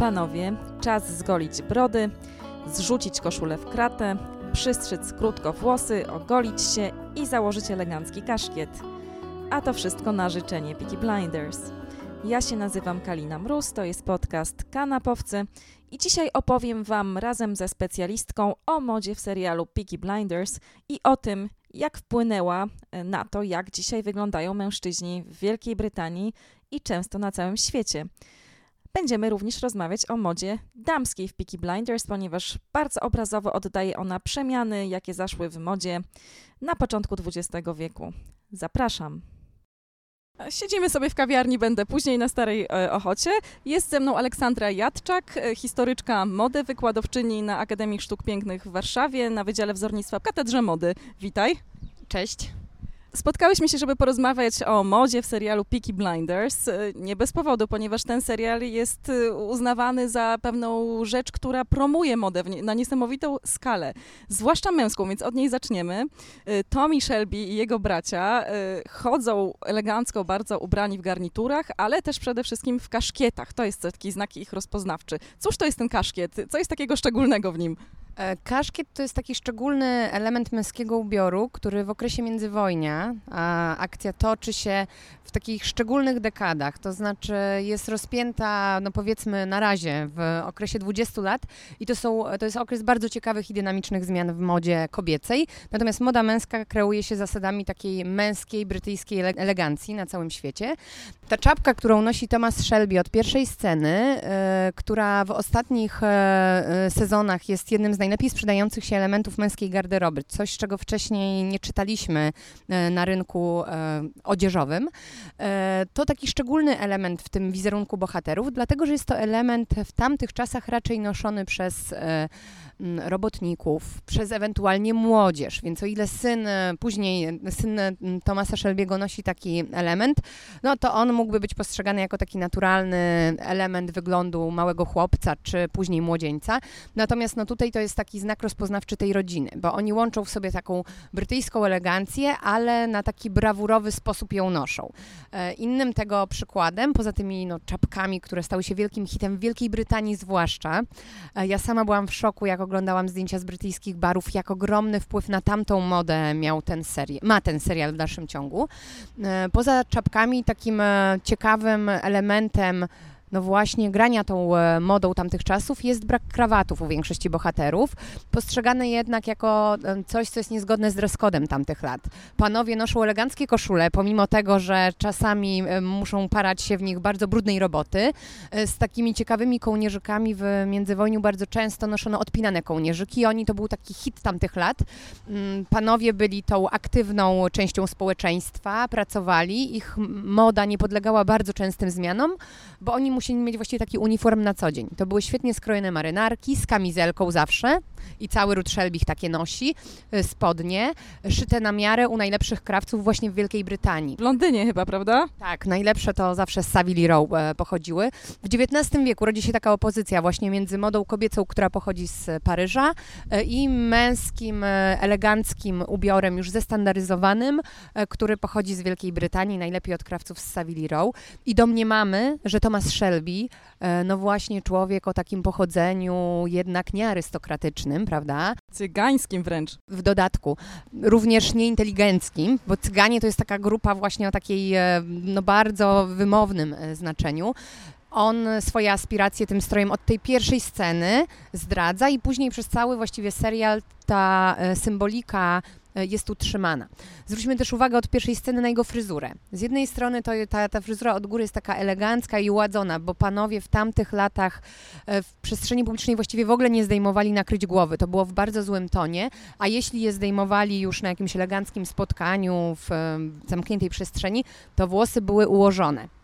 panowie, czas zgolić brody, zrzucić koszulę w kratę, przystrzyc krótko włosy, ogolić się i założyć elegancki kaszkiet. A to wszystko na życzenie Peaky Blinders. Ja się nazywam Kalina Mróz, to jest podcast Kanapowcy i dzisiaj opowiem Wam razem ze specjalistką o modzie w serialu Peaky Blinders i o tym, jak wpłynęła na to, jak dzisiaj wyglądają mężczyźni w Wielkiej Brytanii i często na całym świecie. Będziemy również rozmawiać o modzie damskiej w Peaky Blinders, ponieważ bardzo obrazowo oddaje ona przemiany, jakie zaszły w modzie na początku XX wieku. Zapraszam. Siedzimy sobie w kawiarni, będę później na Starej e, Ochocie. Jest ze mną Aleksandra Jadczak, e, historyczka mody, wykładowczyni na Akademii Sztuk Pięknych w Warszawie na Wydziale Wzornictwa w Katedrze Mody. Witaj. Cześć. Spotkałyśmy się, żeby porozmawiać o modzie w serialu Peaky Blinders. E, nie bez powodu, ponieważ ten serial jest e, uznawany za pewną rzecz, która promuje modę na niesamowitą skalę, zwłaszcza męską, więc od niej zaczniemy. E, Tommy Shelby i jego bracia chodzą elegancko, bardzo ubrani w garniturach, ale też przede wszystkim w kaszkietach. To jest taki znak ich rozpoznawczy. Cóż to jest ten kaszkiet? Co jest takiego szczególnego w nim? E, kaszkiet to jest taki szczególny element męskiego ubioru, który w okresie międzywojnia, a akcja toczy się w takich szczególnych dekadach, to znaczy jest rozpięta, no powiedzmy na razie, w okresie 20 lat i to, są, to jest okres bardzo ciekawych i dynamicznych zmian w modzie kobiecej, natomiast moda męska kreuje się zasadami takiej męskiej, brytyjskiej elegancji na całym świecie. Ta czapka, którą nosi Thomas Shelby od pierwszej sceny, y, która w ostatnich y, sezonach jest jednym z najlepiej sprzedających się elementów męskiej garderoby, coś, czego wcześniej nie czytaliśmy e, na rynku e, odzieżowym. E, to taki szczególny element w tym wizerunku bohaterów, dlatego że jest to element w tamtych czasach raczej noszony przez robotników, przez ewentualnie młodzież. Więc o ile syn, e, później syn e, Tomasa Shelby'ego nosi taki element, no to on mógłby być postrzegany jako taki naturalny element wyglądu małego chłopca, czy później młodzieńca. Natomiast no tutaj to jest taki znak rozpoznawczy tej rodziny, bo oni łączą w sobie taką brytyjską elegancję, ale na taki brawurowy sposób ją noszą. E, innym tego przykładem, poza tymi no, czapkami, które stały się wielkim hitem w Wielkiej Brytanii zwłaszcza, ja sama byłam w szoku, jak oglądałam zdjęcia z brytyjskich barów, jak ogromny wpływ na tamtą modę miał ten serial, ma ten serial w dalszym ciągu. E, poza czapkami takim e, ciekawym elementem no właśnie grania tą e, modą tamtych czasów jest brak krawatów u większości bohaterów, postrzegane jednak jako e, coś, co jest niezgodne z dress-codem tamtych lat. Panowie noszą eleganckie koszule, pomimo tego, że czasami e, muszą parać się w nich bardzo brudnej roboty. Z takimi ciekawymi kołnierzykami w międzywojniu bardzo często noszono odpinane kołnierzyki. Oni to był taki hit tamtych lat. Mm, panowie byli tą aktywną częścią społeczeństwa, pracowali, ich moda nie podlegała bardzo częstym zmianom, bo oni musieli mieć właściwie taki uniform na co dzień. To były świetnie skrojone marynarki z kamizelką zawsze i cały ród Shelby takie nosi, y, spodnie, szyte na miarę u najlepszych krawców właśnie w Wielkiej Brytanii. W Londynie chyba, prawda? Tak, najlepsze to zawsze z Savile Row e, pochodziły. W XIX wieku rodzi się taka opozycja właśnie między modą kobiecą, która pochodzi z Paryża e, i męskim, e, eleganckim ubiorem już zestandaryzowanym, który pochodzi z Wielkiej Brytanii, najlepiej od krawców z Savile Row. I domniemamy, że Thomas Shelby no właśnie człowiek o takim pochodzeniu jednak niearystokratycznym, prawda? Cygańskim wręcz. W dodatku, również nieinteligenckim, bo cyganie to jest taka grupa właśnie o takiej e, no bardzo wymownym e, znaczeniu on swoje aspiracje tym strojem od tej pierwszej sceny zdradza i później przez cały właściwie serial ta symbolika E, jest utrzymana. Zwróćmy też uwagę od pierwszej sceny na jego fryzurę. Z jednej strony to ta, ta fryzura od góry jest taka elegancka i uładzona, bo panowie w tamtych latach e, w przestrzeni publicznej właściwie w ogóle nie zdejmowali nakryć głowy. To było w bardzo złym tonie, a jeśli je zdejmowali już na jakimś eleganckim spotkaniu w zamkniętej przestrzeni, to włosy były ułożone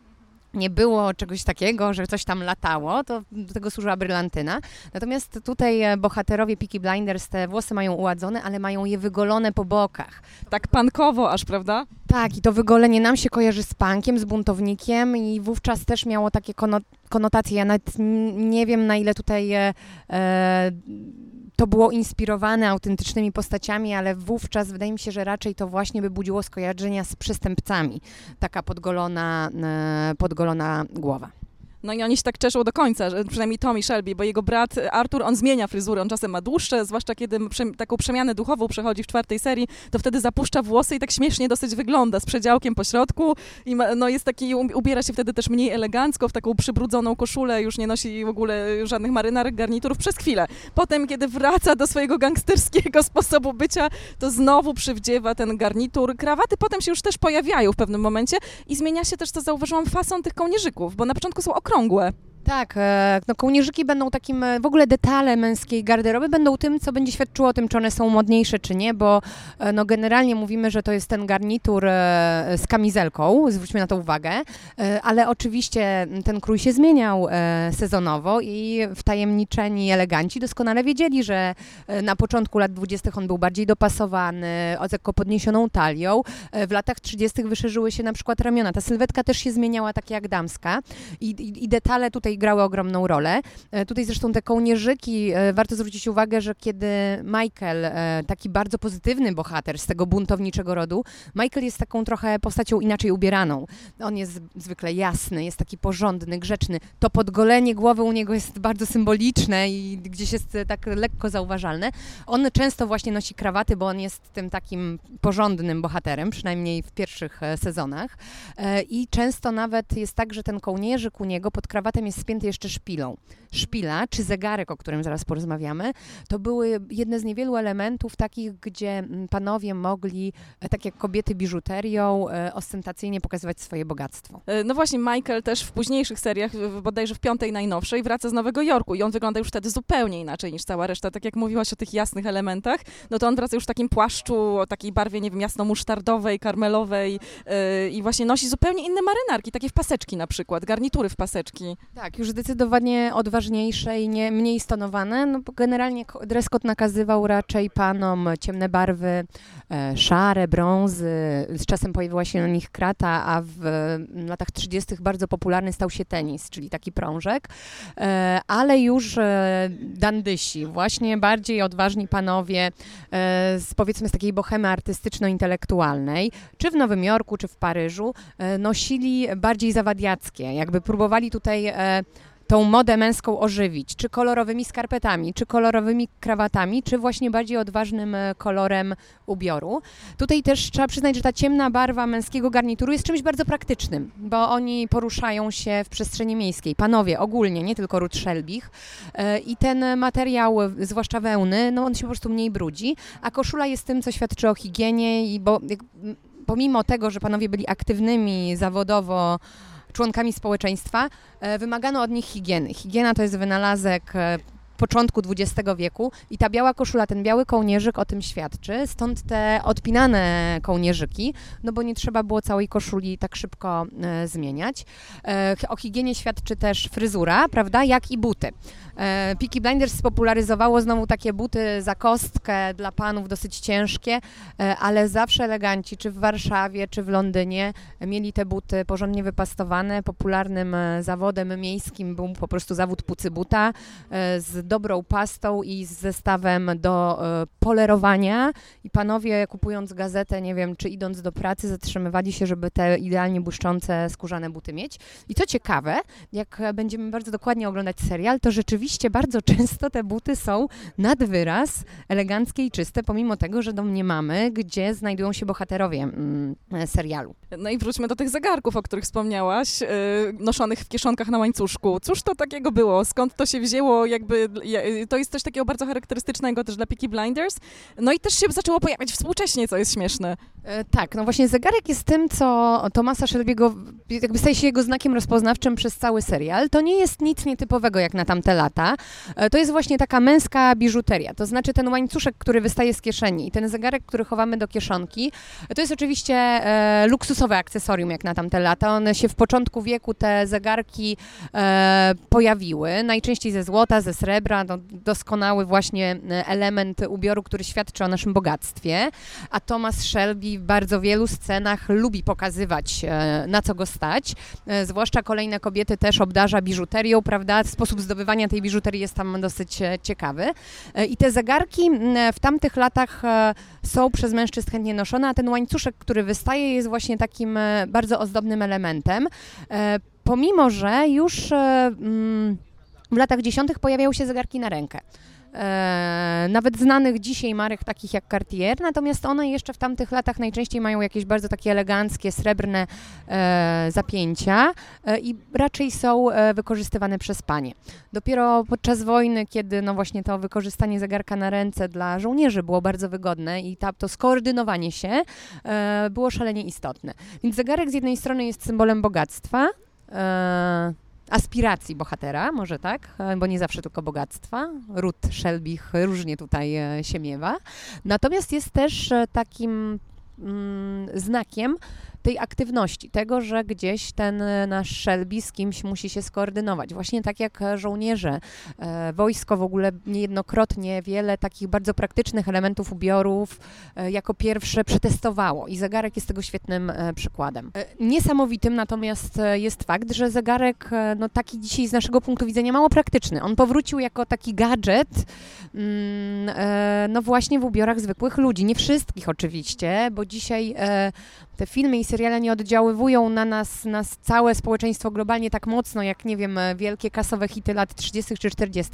nie było czegoś takiego, że coś tam latało, to do tego służyła brylantyna. Natomiast tutaj e, bohaterowie Peaky Blinders te włosy mają uładzone, ale mają je wygolone po bokach. Tak pankowo aż, prawda? Tak, i to wygolenie nam się kojarzy z punkiem, z buntownikiem i wówczas też miało takie konotacje. Ja nawet nie wiem, na ile tutaj e, e, to było inspirowane autentycznymi postaciami, ale wówczas wydaje mi się, że raczej to właśnie by budziło skojarzenia z przestępcami. Taka podgolona, e, podgolona głowa. No i oni się tak czeszą do końca, że przynajmniej Tommy Shelby, bo jego brat Arthur, on zmienia fryzurę, on czasem ma dłuższe, zwłaszcza kiedy taką przemianę duchową przechodzi w czwartej serii, to wtedy zapuszcza włosy i tak śmiesznie dosyć wygląda, z przedziałkiem po środku i ma, no jest taki, ubiera się wtedy też mniej elegancko, w taką przybrudzoną koszulę, już nie nosi w ogóle żadnych marynarek, garniturów przez chwilę. Potem, kiedy wraca do swojego gangsterskiego sposobu bycia, to znowu przywdziewa ten garnitur. Krawaty potem się już też pojawiają w pewnym momencie i zmienia się też, co zauważyłam, fason tych kołnierzyków, bo na początku są okrągłe. Anhangua. Tak, e, no kołnierzyki będą takim, e, w ogóle detale męskiej garderoby będą tym, co będzie świadczyło o tym, czy one są modniejsze, czy nie, bo e, no generalnie mówimy, że to jest ten garnitur z kamizelką, zwróćmy na to uwagę, ale oczywiście ten krój się zmieniał sezonowo i wtajemniczeni eleganci doskonale wiedzieli, że na początku lat 20. on był bardziej dopasowany, z lekko podniesioną talią. W latach 30. wyszerzyły się na przykład ramiona. Ta sylwetka też się zmieniała tak jak damska i, i, i detale tutaj grały ogromną rolę. E, tutaj zresztą te kołnierzyki, e, warto zwrócić uwagę, że kiedy Michael, e, taki bardzo pozytywny bohater z tego buntowniczego rodu, Michael jest taką trochę postacią inaczej ubieraną. On jest zwykle jasny, jest taki porządny, grzeczny. To podgolenie głowy u niego jest bardzo symboliczne i gdzieś jest tak lekko zauważalne. On często właśnie nosi krawaty, bo on jest tym takim porządnym bohaterem, przynajmniej w pierwszych sezonach. I często nawet jest tak, że ten kołnierzyk u niego pod krawatem jest spięty jeszcze szpilą. Szpila, czy zegarek, o którym zaraz porozmawiamy, to były jedne z niewielu elementów takich, gdzie mm, panowie mogli, e, tak jak kobiety biżuterią, e, ostentacyjnie pokazywać swoje bogactwo. E, no właśnie, Michael też w późniejszych seriach, bodajże w piątej najnowszej, wraca z Nowego Jorku i on wygląda już wtedy zupełnie inaczej niż cała reszta. Tak jak mówiłaś o tych jasnych elementach, no to on wraca już w takim płaszczu, o takiej barwie, nie wiem, jasno-musztardowej, karmelowej yy, i właśnie nosi zupełnie inne marynarki, takie w paseczki na przykład, garnitury w paseczki. Tak, już zdecydowanie odważniejsze i nie, mniej stonowane. No, generalnie dress code nakazywał raczej panom ciemne barwy, e, szare, brązy. Z czasem pojawiła się na nich krata, a w latach 30. bardzo popularny stał się tenis, czyli taki prążek. E, ale już e, dandysi, właśnie bardziej odważni panowie e, z powiedzmy z takiej bohemy artystyczno-intelektualnej, czy w Nowym Jorku, czy w Paryżu, e, nosili bardziej zawadiackie. Jakby próbowali tutaj e, tą modę męską ożywić, czy kolorowymi skarpetami, czy kolorowymi krawatami, czy właśnie bardziej odważnym e, kolorem ubioru. Tutaj też trzeba przyznać, że ta ciemna barwa męskiego garnituru jest czymś bardzo praktycznym, bo oni poruszają się w przestrzeni miejskiej, panowie ogólnie, nie tylko ród szelbich e, i ten materiał, zwłaszcza wełny, no on się po prostu mniej brudzi, a koszula jest tym, co świadczy o higienie i bo pomimo tego, że panowie byli aktywnymi zawodowo członkami społeczeństwa, e, wymagano od nich higieny. Higiena to jest wynalazek e, początku XX wieku i ta biała koszula, ten biały kołnierzyk o tym świadczy, stąd te odpinane kołnierzyki, no bo nie trzeba było całej koszuli tak szybko e, zmieniać. E, o higienie świadczy też fryzura, prawda, jak i buty. E, Peaky Blinders spopularyzowało znowu takie buty za kostkę dla panów dosyć ciężkie, e, ale zawsze eleganci, czy w Warszawie, czy w Londynie, mieli te buty porządnie wypastowane. Popularnym e, zawodem miejskim był po prostu zawód pucy buta z dobrą pastą i z zestawem do polerowania i panowie kupując gazetę, nie wiem, czy idąc do pracy, zatrzymywali się, żeby te idealnie błyszczące skórzane buty mieć. I co ciekawe, jak będziemy bardzo dokładnie oglądać serial, to rzeczywiście bardzo często te buty są nad wyraz eleganckie i czyste, pomimo tego, że domniemamy, gdzie znajdują się bohaterowie mm, serialu. No i wróćmy do tych zegarków, o których wspomniałaś, yy, noszonych w kieszonkach na łańcuszku. Cóż to takiego było? Skąd to się wzięło? Jakby, to jest coś takiego bardzo charakterystycznego też dla Peaky Blinders. No i też się zaczęło pojawiać współcześnie, co jest śmieszne. E, tak, no właśnie zegarek jest tym, co Tomasa Shelby'ego jakby staje się jego znakiem rozpoznawczym przez cały serial. To nie jest nic nietypowego jak na tamte lata. E, to jest właśnie taka męska biżuteria, to znaczy ten łańcuszek, który wystaje z kieszeni i ten zegarek, który chowamy do kieszonki. To jest oczywiście e, luksusowe akcesorium jak na tamte lata. One się w początku wieku, te zegarki e, pojawiły, najczęściej ze złota, ze srebra, no, doskonały właśnie e, element ubioru, który świadczy o naszym bogactwie. A Thomas Shelby w bardzo wielu scenach lubi pokazywać, e, na co go stać. E, zwłaszcza kolejne kobiety też obdarza biżuterią, prawda? Sposób zdobywania tej biżuterii jest tam dosyć ciekawy. I te zegarki w tamtych latach są przez mężczyzn chętnie noszone, a ten łańcuszek, który wystaje, jest właśnie takim bardzo ozdobnym elementem. pomimo, że już w latach dziesiątych pojawiały się zegarki na rękę e, nawet znanych dzisiaj marek takich jak Cartier, natomiast one jeszcze w tamtych latach najczęściej mają jakieś bardzo takie eleganckie, srebrne e, zapięcia e, i raczej są e, wykorzystywane przez panie. Dopiero podczas wojny, kiedy no właśnie to wykorzystanie zegarka na ręce dla żołnierzy było bardzo wygodne i ta, to skoordynowanie się e, było szalenie istotne. Więc zegarek z jednej strony jest symbolem bogactwa, e, aspiracji bohatera, może tak, e, bo nie zawsze tylko bogactwa. Ród Szelbich różnie tutaj e, się miewa. Natomiast jest też e, takim mm, znakiem tej aktywności, tego, że gdzieś ten e, nasz Shelby z kimś musi się skoordynować. Właśnie tak jak żołnierze, e, wojsko w ogóle niejednokrotnie wiele takich bardzo praktycznych elementów ubiorów e, jako pierwsze przetestowało i zegarek jest tego świetnym przykładem. Niesamowitym natomiast jest fakt, że zegarek no taki dzisiaj z naszego punktu widzenia mało praktyczny. On powrócił jako taki gadżet, mm, no właśnie w ubiorach zwykłych ludzi. Nie wszystkich oczywiście, bo dzisiaj te filmy i seriale nie oddziaływują na nas, na całe społeczeństwo globalnie tak mocno, jak nie wiem, wielkie kasowe hity lat 30. czy 40.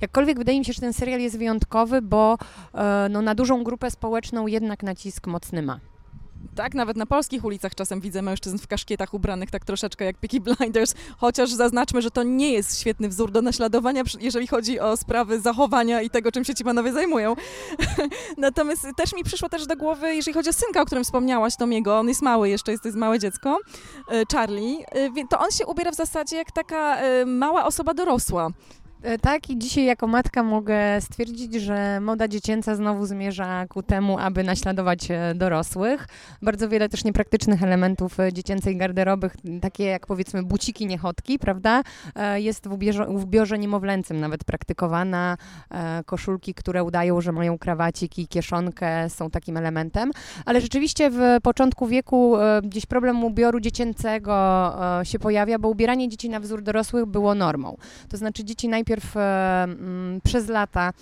Jakkolwiek wydaje mi się, że ten serial jest wyjątkowy, bo e, no, na dużą grupę społeczną jednak nacisk mocny ma. Tak, nawet na polskich ulicach czasem widzę mężczyzn w kaszkietach ubranych tak troszeczkę jak Peaky Blinders, chociaż zaznaczmy, że to nie jest świetny wzór do naśladowania, jeżeli chodzi o sprawy zachowania i tego, czym się ci panowie zajmują. Natomiast też mi przyszło też do głowy, jeżeli chodzi o synka, o którym wspomniałaś, Tomiego, on jest mały jeszcze, jest to jest małe dziecko, e, Charlie, e, to on się ubiera w zasadzie jak taka e, mała osoba dorosła. E, tak, i dzisiaj jako matka mogę stwierdzić, że moda dziecięca znowu zmierza ku temu, aby naśladować e, dorosłych. Bardzo wiele też niepraktycznych elementów e, dziecięcej garderoby, takie jak powiedzmy buciki, niechotki, prawda, jest w ubiorze, w niemowlęcym nawet praktykowana. Koszulki, które udają, że mają krawacik i kieszonkę są takim elementem, ale rzeczywiście w początku wieku gdzieś problem ubioru dziecięcego się pojawia, bo ubieranie dzieci na wzór dorosłych było normą. To znaczy dzieci najpierw najpierw e, mm, przez lata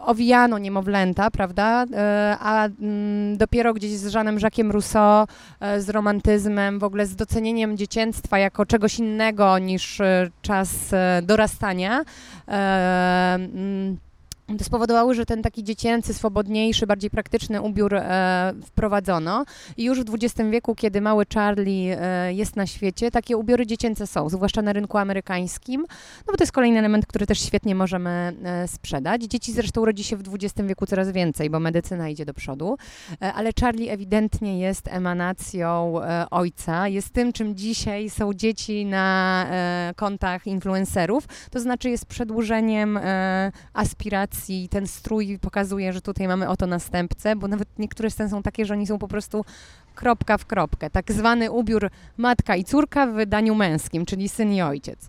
owijano niemowlęta, prawda, e, a mm, dopiero gdzieś z Żanem Jacques'em Rousseau, e, z romantyzmem, w ogóle z docenieniem dzieciństwa jako czegoś innego niż czas dorastania, mm, to spowodowały, że ten taki dziecięcy, swobodniejszy, bardziej praktyczny ubiór e, wprowadzono. I już w XX wieku, kiedy mały Charlie e, jest na świecie, takie ubiory dziecięce są, zwłaszcza na rynku amerykańskim, no bo to jest kolejny element, który też świetnie możemy e, sprzedać. Dzieci zresztą rodzi się w XX wieku coraz więcej, bo medycyna idzie do przodu, e, ale Charlie ewidentnie jest emanacją e, ojca, jest tym, czym dzisiaj są dzieci na e, kontach influencerów, to znaczy jest przedłużeniem aspiracji i ten strój pokazuje, że tutaj mamy oto następcę, bo nawet niektóre sceny są takie, że oni są po prostu kropka w kropkę. Tak zwany ubiór matka i córka w wydaniu męskim, czyli syn i ojciec.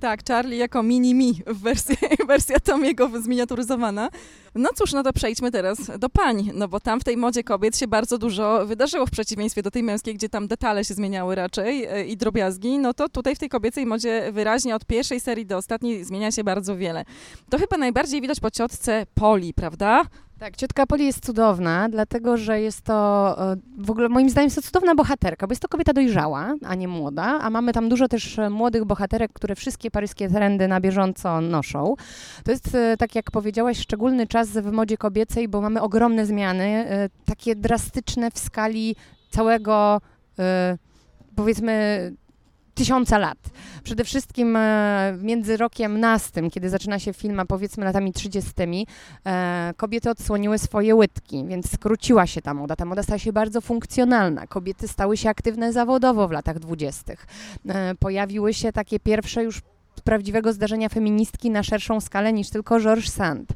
Tak, Charlie jako mini-mi w wersji, wersja Tomiego zminiaturyzowana. No cóż, no to przejdźmy teraz do pań, no bo tam w tej modzie kobiet się bardzo dużo wydarzyło w przeciwieństwie do tej męskiej, gdzie tam detale się zmieniały raczej e, i drobiazgi, no to tutaj w tej kobiecej modzie wyraźnie od pierwszej serii do ostatniej zmienia się bardzo wiele. To chyba najbardziej widać po ciotce Poli, prawda? Tak, ciotka Poli jest cudowna, dlatego że jest to e, w ogóle moim zdaniem jest to cudowna bohaterka, bo jest to kobieta dojrzała, a nie młoda, a mamy tam dużo też e, młodych bohaterek, które wszystkie paryskie trendy na bieżąco noszą. To jest, e, tak jak powiedziałaś, szczególny czas w modzie kobiecej, bo mamy ogromne zmiany, takie drastyczne w skali całego powiedzmy tysiąca lat. Przede wszystkim e, między rokiem nastym, kiedy zaczyna się film, a powiedzmy latami 30., e, kobiety odsłoniły swoje łydki, więc skróciła się ta moda. Ta moda stała się bardzo funkcjonalna. Kobiety stały się aktywne zawodowo w latach dwudziestych. E, pojawiły się takie pierwsze już prawdziwego zdarzenia feministki na szerszą skalę niż tylko Georges Sand.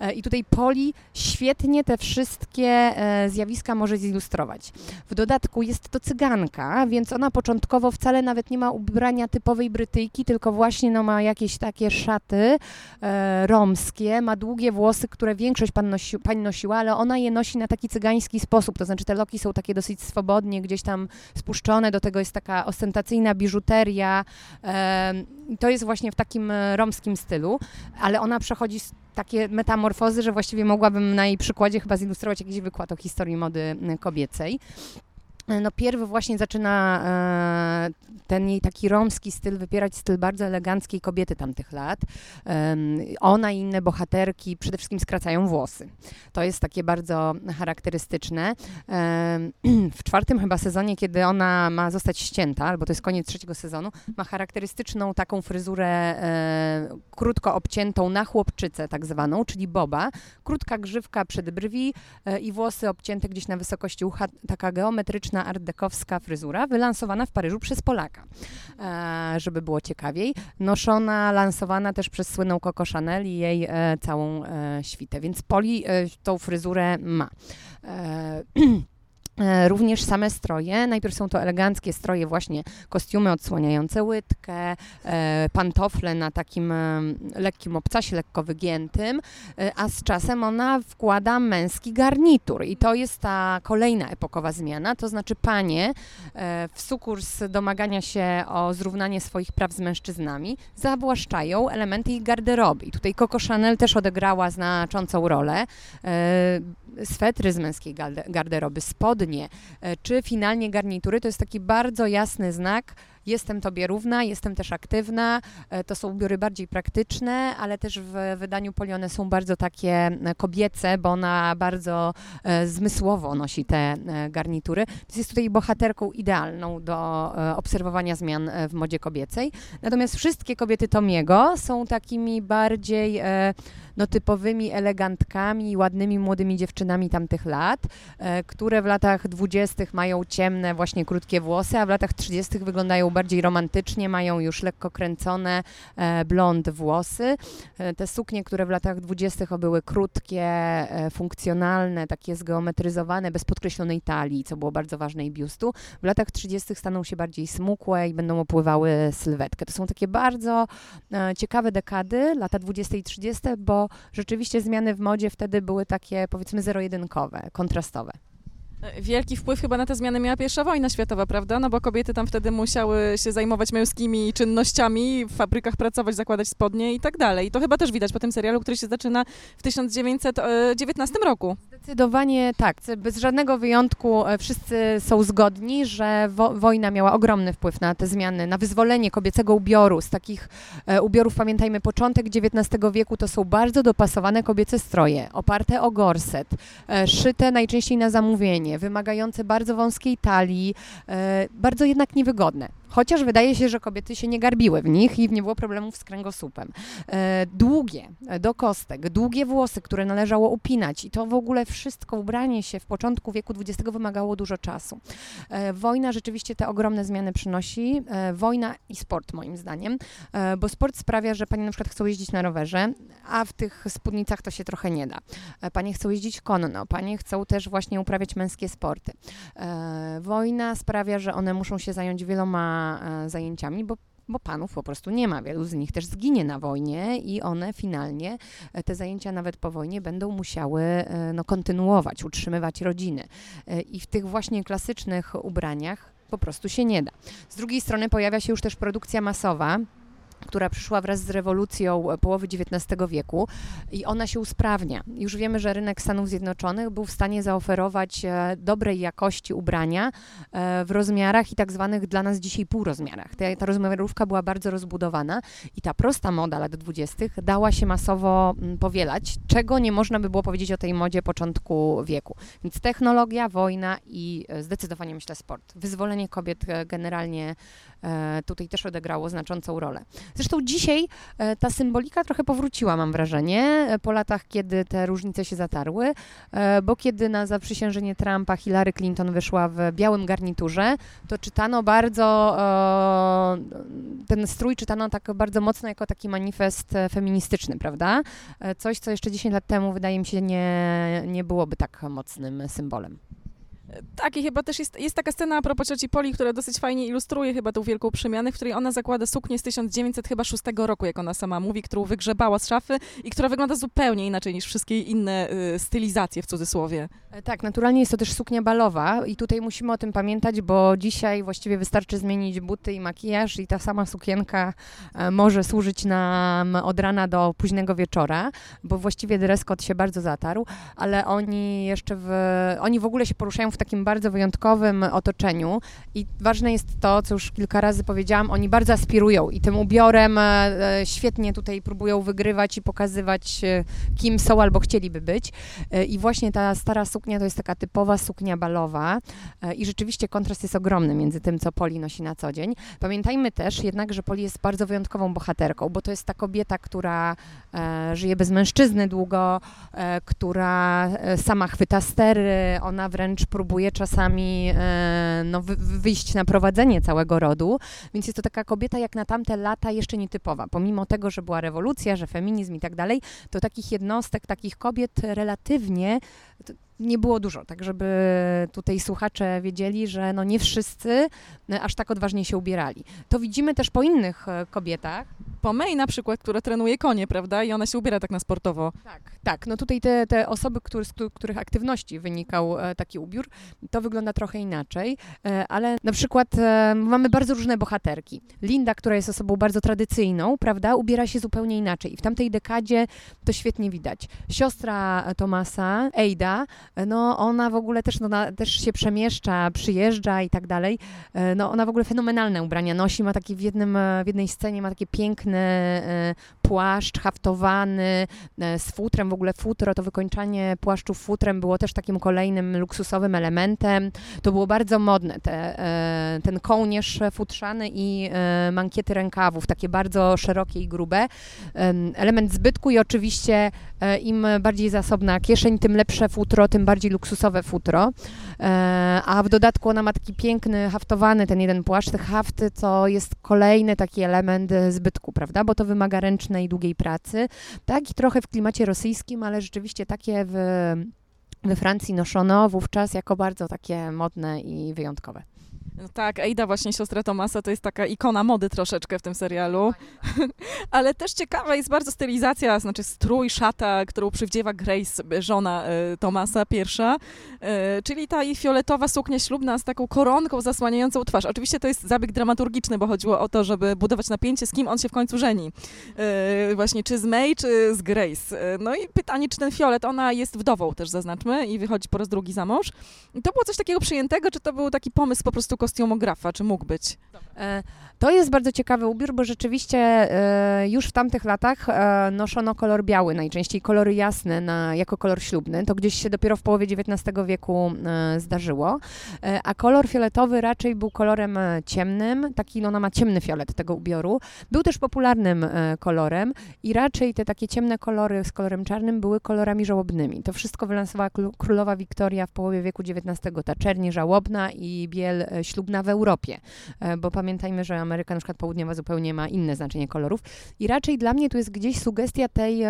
E, I tutaj Poli świetnie te wszystkie e, zjawiska może zilustrować. W dodatku jest to cyganka, więc ona początkowo wcale nawet nie ma ubrania typowej Brytyjki, tylko właśnie no, ma jakieś takie szaty e, romskie, ma długie włosy, które większość pan nosi, nosiła, ale ona je nosi na taki cygański sposób, to znaczy te loki są takie dosyć swobodnie gdzieś tam spuszczone, do tego jest taka ostentacyjna biżuteria. To jest właśnie w takim e, romskim stylu, ale ona przechodzi takie metamorfozy, że właściwie mogłabym na jej przykładzie chyba zilustrować jakiś wykład o historii mody kobiecej. No pierw właśnie zaczyna e, ten jej taki romski styl wypierać styl bardzo eleganckiej kobiety tamtych lat. ona i inne bohaterki przede wszystkim skracają włosy. To jest takie bardzo charakterystyczne. w czwartym chyba sezonie, kiedy ona ma zostać ścięta, albo to jest koniec trzeciego sezonu, ma charakterystyczną taką fryzurę e, krótko obciętą na chłopczycę tak zwaną, czyli boba. Krótka grzywka przed brwi e, i włosy obcięte gdzieś na wysokości ucha, taka geometryczna art fryzura, wylansowana w Paryżu przez Polaka, e, żeby było ciekawiej. Noszona, lansowana też przez słynną Coco Chanel i jej e, całą e, świtę, więc Poli tą fryzurę ma. E, również same stroje. Najpierw są to eleganckie stroje, właśnie kostiumy odsłaniające łydkę, e, pantofle na takim e, lekkim obcasie, lekko wygiętym, a z czasem ona wkłada męski garnitur. I to jest ta kolejna epokowa zmiana, to znaczy panie w sukurs domagania się o zrównanie swoich praw z mężczyznami zawłaszczają elementy ich garderoby. I tutaj Coco Chanel też odegrała znaczącą rolę swetry z męskiej garderoby, spodnie, e, czy finalnie garnitury, to jest taki bardzo jasny znak, jestem tobie równa, jestem też aktywna. E, to są ubiory bardziej praktyczne, ale też w wydaniu Polione są bardzo takie e, kobiece, bo ona bardzo zmysłowo nosi te garnitury. Więc jest tutaj bohaterką idealną do obserwowania zmian w modzie kobiecej. Natomiast wszystkie kobiety Tomiego są takimi bardziej no, typowymi elegantkami, ładnymi młodymi dziewczynami tamtych lat, e, które w latach dwudziestych mają ciemne, właśnie krótkie włosy, a w latach trzydziestych wyglądają bardziej romantycznie, mają już lekko kręcone e, blond włosy. E, te suknie, które w latach dwudziestych były krótkie, e, funkcjonalne, takie zgeometryzowane, bez podkreślonej talii, co było bardzo ważne i biustu, w latach trzydziestych staną się bardziej smukłe i będą opływały sylwetkę. To są takie bardzo ciekawe dekady, lata 20 i 30, bo rzeczywiście zmiany w modzie wtedy były takie powiedzmy zero-jedynkowe, kontrastowe. Wielki wpływ chyba na te zmiany miała pierwsza wojna światowa, prawda? No bo kobiety tam wtedy musiały się zajmować męskimi czynnościami, w fabrykach pracować, zakładać spodnie i tak dalej. I to chyba też widać po tym serialu, który się zaczyna w 1919 roku. Zdecydowanie tak. Bez żadnego wyjątku e, wszyscy są zgodni, że wo wojna miała ogromny wpływ na te zmiany, na wyzwolenie kobiecego ubioru. Z takich e, ubiorów pamiętajmy, początek XIX wieku to są bardzo dopasowane kobiece stroje, oparte o gorset, e, szyte najczęściej na zamówienie, wymagające bardzo wąskiej talii, e, bardzo jednak niewygodne. Chociaż wydaje się, że kobiety się nie garbiły w nich i nie było problemów z kręgosłupem. E, długie, e, do kostek, długie włosy, które należało upinać i to w ogóle wszystko, ubranie się w początku wieku XX wymagało dużo czasu. E, wojna rzeczywiście te ogromne zmiany przynosi. Wojna i sport moim zdaniem, bo sport sprawia, że panie na przykład chcą jeździć na rowerze, a w tych spódnicach to się trochę nie da. Panie chcą jeździć konno, panie chcą też właśnie uprawiać męskie sporty. wojna sprawia, że one muszą się zająć wieloma E, zajęciami, bo bo panów po prostu nie ma. Wielu z nich też zginie na wojnie i one finalnie, e, te zajęcia nawet po wojnie, będą musiały e, no, kontynuować, utrzymywać rodziny. I w tych właśnie klasycznych ubraniach po prostu się nie da. Z drugiej strony pojawia się już też produkcja masowa która przyszła wraz z rewolucją e, połowy XIX wieku i ona się usprawnia. Już wiemy, że rynek Stanów Zjednoczonych był w stanie zaoferować e, dobrej jakości ubrania e, w rozmiarach i tak zwanych dla nas dzisiaj półrozmiarach. Ta, ta rozmiarówka była bardzo rozbudowana i ta prosta moda lat 20. dała się masowo mm, powielać, czego nie można by było powiedzieć o tej modzie początku wieku. Więc technologia, wojna i zdecydowanie myślę sport. Wyzwolenie kobiet generalnie tutaj też odegrało znaczącą rolę. Zresztą dzisiaj e, ta symbolika trochę powróciła, mam wrażenie, e, po latach, kiedy te różnice się zatarły, e, bo kiedy na zaprzysiężenie Trumpa Hillary Clinton wyszła w białym garniturze, to czytano bardzo, ten strój czytano tak bardzo mocno jako taki manifest feministyczny, prawda? Coś, co jeszcze 10 lat temu wydaje mi się nie, nie byłoby tak mocnym symbolem. Tak, i chyba też jest, jest taka scena a propos cioci Poli, która dosyć fajnie ilustruje chyba tą wielką przemianę, w której ona zakłada suknię z 1906 roku, jak ona sama mówi, którą wygrzebała z szafy i która wygląda zupełnie inaczej niż wszystkie inne y, stylizacje w cudzysłowie. E, tak, naturalnie jest to też suknia balowa i tutaj musimy o tym pamiętać, bo dzisiaj właściwie wystarczy zmienić buty i makijaż i ta sama sukienka e, może służyć nam od rana do późnego wieczora, bo właściwie dress code się bardzo zatarł, ale oni jeszcze w, oni w ogóle się poruszają w takim bardzo wyjątkowym otoczeniu i ważne jest to, co już kilka razy powiedziałam, oni bardzo aspirują i tym ubiorem e, świetnie tutaj próbują wygrywać i pokazywać, kim są albo chcieliby być i właśnie ta stara suknia to jest taka typowa suknia balowa e, i rzeczywiście kontrast jest ogromny między tym, co Poli nosi na co dzień. Pamiętajmy też jednak, że Poli jest bardzo wyjątkową bohaterką, bo to jest ta kobieta, która e, żyje bez mężczyzny długo, e, która e, sama chwyta stery, ona wręcz próbuje czasami e, no, wy, wyjść na prowadzenie całego rodu, więc jest to taka kobieta jak na tamte lata jeszcze nietypowa. Pomimo tego, że była rewolucja, że feminizm i tak dalej, to takich jednostek, takich kobiet relatywnie nie było dużo, tak żeby tutaj słuchacze wiedzieli, że no nie wszyscy e, aż tak odważnie się ubierali. To widzimy też po innych e, kobietach. Po May na przykład, która trenuje konie, prawda? I ona się ubiera tak na sportowo. Tak, tak. No tutaj te, te osoby, który, z których aktywności wynikał e, taki ubiór, to wygląda trochę inaczej, ale na przykład mamy bardzo różne bohaterki. Linda, która jest osobą bardzo tradycyjną, prawda, ubiera się zupełnie inaczej. I w tamtej dekadzie to świetnie widać. Siostra Tomasa, Eida, no ona w ogóle też, no, też się przemieszcza, przyjeżdża i tak dalej. E, no ona w ogóle fenomenalne ubrania nosi, ma taki w, jednym, e, w jednej scenie ma takie piękny e, płaszcz haftowany z futrem, w ogóle futro, to wykończanie płaszczów futrem było też takim kolejnym luksusowym elementem. To było bardzo modne, te, ten kołnierz futrzany i mankiety rękawów, takie bardzo szerokie i grube. Element zbytku i oczywiście im bardziej zasobna kieszeń, tym lepsze futro, tym bardziej luksusowe futro, e, a w dodatku ona ma taki piękny, haftowany ten jeden płaszcz, te hafty, co jest kolejny taki element zbytku, prawda, bo to wymaga ręcznej i długiej pracy, tak i trochę w klimacie rosyjskim, ale rzeczywiście takie w, we Francji noszono wówczas jako bardzo takie modne i wyjątkowe. No tak, Eida, właśnie siostra Tomasa, to jest taka ikona mody troszeczkę w tym serialu. Ale też ciekawa jest bardzo stylizacja, znaczy strój, szata, którą przywdziewa Grace, żona e, Tomasa pierwsza, e, czyli ta jej fioletowa suknia ślubna z taką koronką zasłaniającą twarz. Oczywiście to jest zabieg dramaturgiczny, bo chodziło o to, żeby budować napięcie, z kim on się w końcu żeni. E, właśnie czy z May, czy z Grace. No i pytanie, czy ten fiolet, ona jest wdową też zaznaczmy i wychodzi po raz drugi za mąż. I to było coś takiego przyjętego, czy to był taki pomysł po prostu kostiumografa, czy mógł być? E, to jest bardzo ciekawy ubiór, bo rzeczywiście e, już w tamtych latach e, noszono kolor biały, najczęściej kolory jasne na, jako kolor ślubny. To gdzieś się dopiero w połowie XIX wieku zdarzyło. A kolor fioletowy raczej był kolorem ciemnym, taki no, ona ma ciemny fiolet tego ubioru. Był też popularnym kolorem i raczej te takie ciemne kolory z kolorem czarnym były kolorami żałobnymi. To wszystko wylansowała królowa Wiktoria w połowie wieku XIX, ta czerni żałobna i biel ślubna w Europie, bo pamiętam, pamiętajmy, że Ameryka na przykład południowa zupełnie ma inne znaczenie kolorów. I raczej dla mnie tu jest gdzieś sugestia tej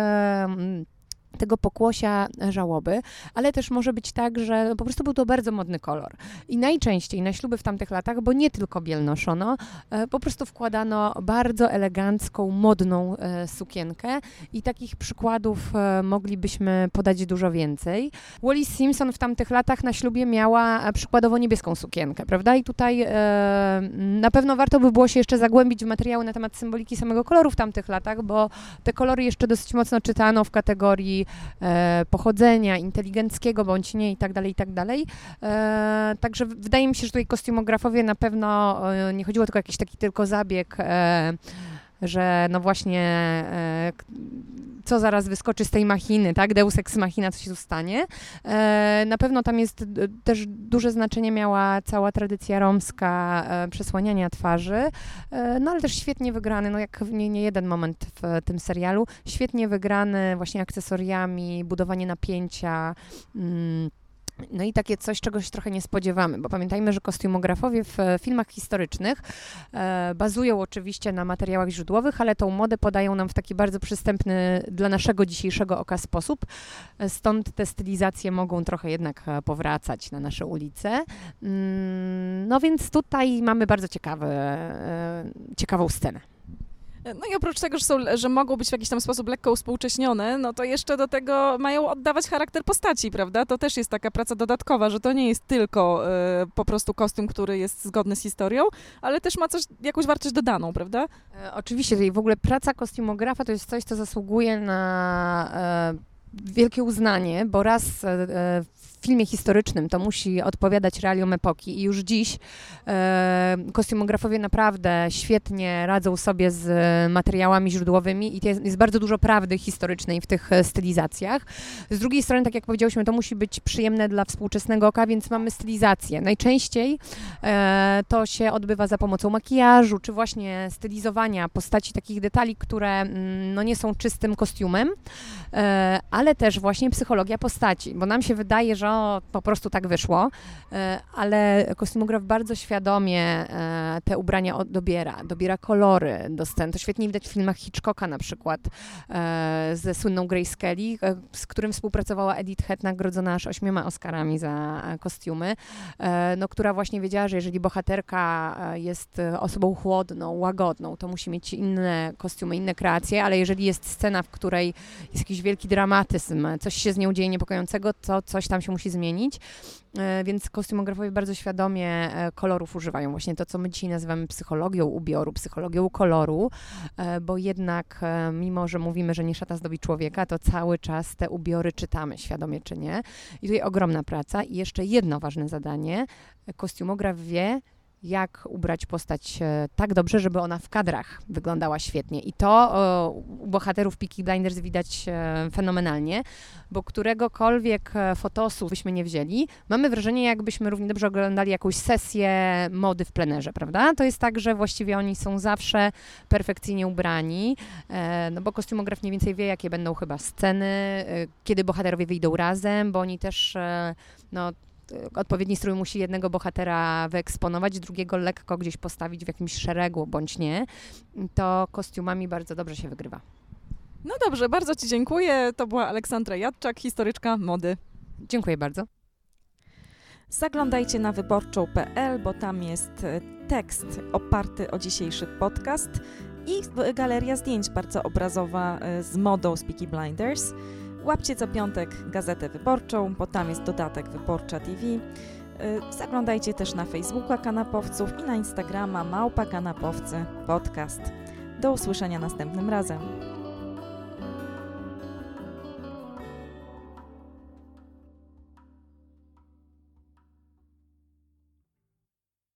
tego pokłosia żałoby, ale też może być tak, że po prostu był to bardzo modny kolor. I najczęściej na śluby w tamtych latach, bo nie tylko biel noszono, e, po prostu wkładano bardzo elegancką, modną e, sukienkę i takich przykładów e, moglibyśmy podać dużo więcej. Wallis Simpson w tamtych latach na ślubie miała przykładowo niebieską sukienkę, prawda? I tutaj na pewno warto by było się jeszcze zagłębić w materiały na temat symboliki samego koloru w tamtych latach, bo te kolory jeszcze dosyć mocno czytano w kategorii e, pochodzenia inteligenckiego bądź nie i tak dalej, i tak dalej. E, także wydaje mi się, że tutaj kostiumografowie na pewno e, nie chodziło tylko o jakiś taki tylko zabieg e, że no właśnie e, co zaraz wyskoczy z tej machiny, tak? Deus ex machina, co się tu stanie. E, na pewno tam jest też duże znaczenie miała cała tradycja romska e, przesłaniania twarzy, no ale też świetnie wygrany, no jak nie, nie jeden moment w tym serialu, świetnie wygrany właśnie akcesoriami, budowanie napięcia, mm, no i takie coś, czego się trochę nie spodziewamy, bo pamiętajmy, że kostiumografowie w filmach historycznych e, bazują oczywiście na materiałach źródłowych, ale tą modę podają nam w taki bardzo przystępny dla naszego dzisiejszego oka sposób. Stąd te stylizacje mogą trochę jednak e, powracać na nasze ulice. Mm, no więc tutaj mamy bardzo e, ciekawą scenę. No i oprócz tego, że, są, że mogą być w jakiś tam sposób lekko uspółcześnione, no to jeszcze do tego mają oddawać charakter postaci, prawda? To też jest taka praca dodatkowa, że to nie jest tylko e, po prostu kostium, który jest zgodny z historią, ale też ma coś, jakąś wartość dodaną, prawda? E, oczywiście, i w ogóle praca kostiumografa to jest coś, co zasługuje na e, wielkie uznanie, bo raz e, e, filmie historycznym to musi odpowiadać realiom epoki i już dziś e, kostiumografowie naprawdę świetnie radzą sobie z materiałami źródłowymi i jest, jest, bardzo dużo prawdy historycznej w tych stylizacjach. Z drugiej strony, tak jak powiedziałyśmy, to musi być przyjemne dla współczesnego oka, więc mamy stylizację. Najczęściej e, to się odbywa za pomocą makijażu, czy właśnie stylizowania postaci takich detali, które mm, no, nie są czystym kostiumem, e, ale też właśnie psychologia postaci, bo nam się wydaje, że po prostu tak wyszło, e, ale kostiumograf bardzo świadomie e, te ubrania dobiera, dobiera kolory do scen. To świetnie widać w filmach Hitchcocka na przykład e, ze słynną Grace Kelly, z którym współpracowała Edith Head, nagrodzona aż ośmioma Oscarami za kostiumy, no, która właśnie wiedziała, że jeżeli bohaterka jest osobą chłodną, łagodną, to musi mieć inne kostiumy, inne kreacje, ale jeżeli jest scena, w której jest jakiś wielki dramatyzm, coś się z nią dzieje niepokojącego, to coś tam się musi zmienić. E, więc kostiumografowie bardzo świadomie e, kolorów używają. Właśnie to, co my dzisiaj nazywamy psychologią ubioru, psychologią koloru, e, bo jednak mimo, że mówimy, że nie szata zdobi człowieka, to cały czas te ubiory czytamy, świadomie czy nie. I tutaj ogromna praca. I jeszcze jedno ważne zadanie. Kostiumograf wie, jak ubrać postać e, tak dobrze, żeby ona w kadrach wyglądała świetnie. I to u bohaterów Peaky Blinders widać e, fenomenalnie, bo któregokolwiek e, fotosu byśmy nie wzięli, mamy wrażenie, jakbyśmy równie dobrze oglądali jakąś sesję mody w plenerze, prawda? To jest tak, że właściwie oni są zawsze perfekcyjnie ubrani, no bo kostiumograf mniej więcej wie, jakie będą chyba sceny, kiedy bohaterowie wyjdą razem, bo oni też no, odpowiedni strój musi jednego bohatera wyeksponować, drugiego lekko gdzieś postawić w jakimś szeregu bądź nie, to kostiumami bardzo dobrze się wygrywa. No dobrze, bardzo Ci dziękuję. To była Aleksandra Jadczak, historyczka mody. Dziękuję bardzo. Zaglądajcie na wyborczą.pl, bo tam jest e, tekst oparty o dzisiejszy podcast i galeria zdjęć bardzo obrazowa e, z modą z Peaky Blinders. Łapcie co piątek Gazetę Wyborczą, bo tam jest dodatek Wyborcza TV. Y, zaglądajcie też na Facebooka Kanapowców i na Instagrama Małpa Kanapowcy Podcast. Do usłyszenia następnym razem.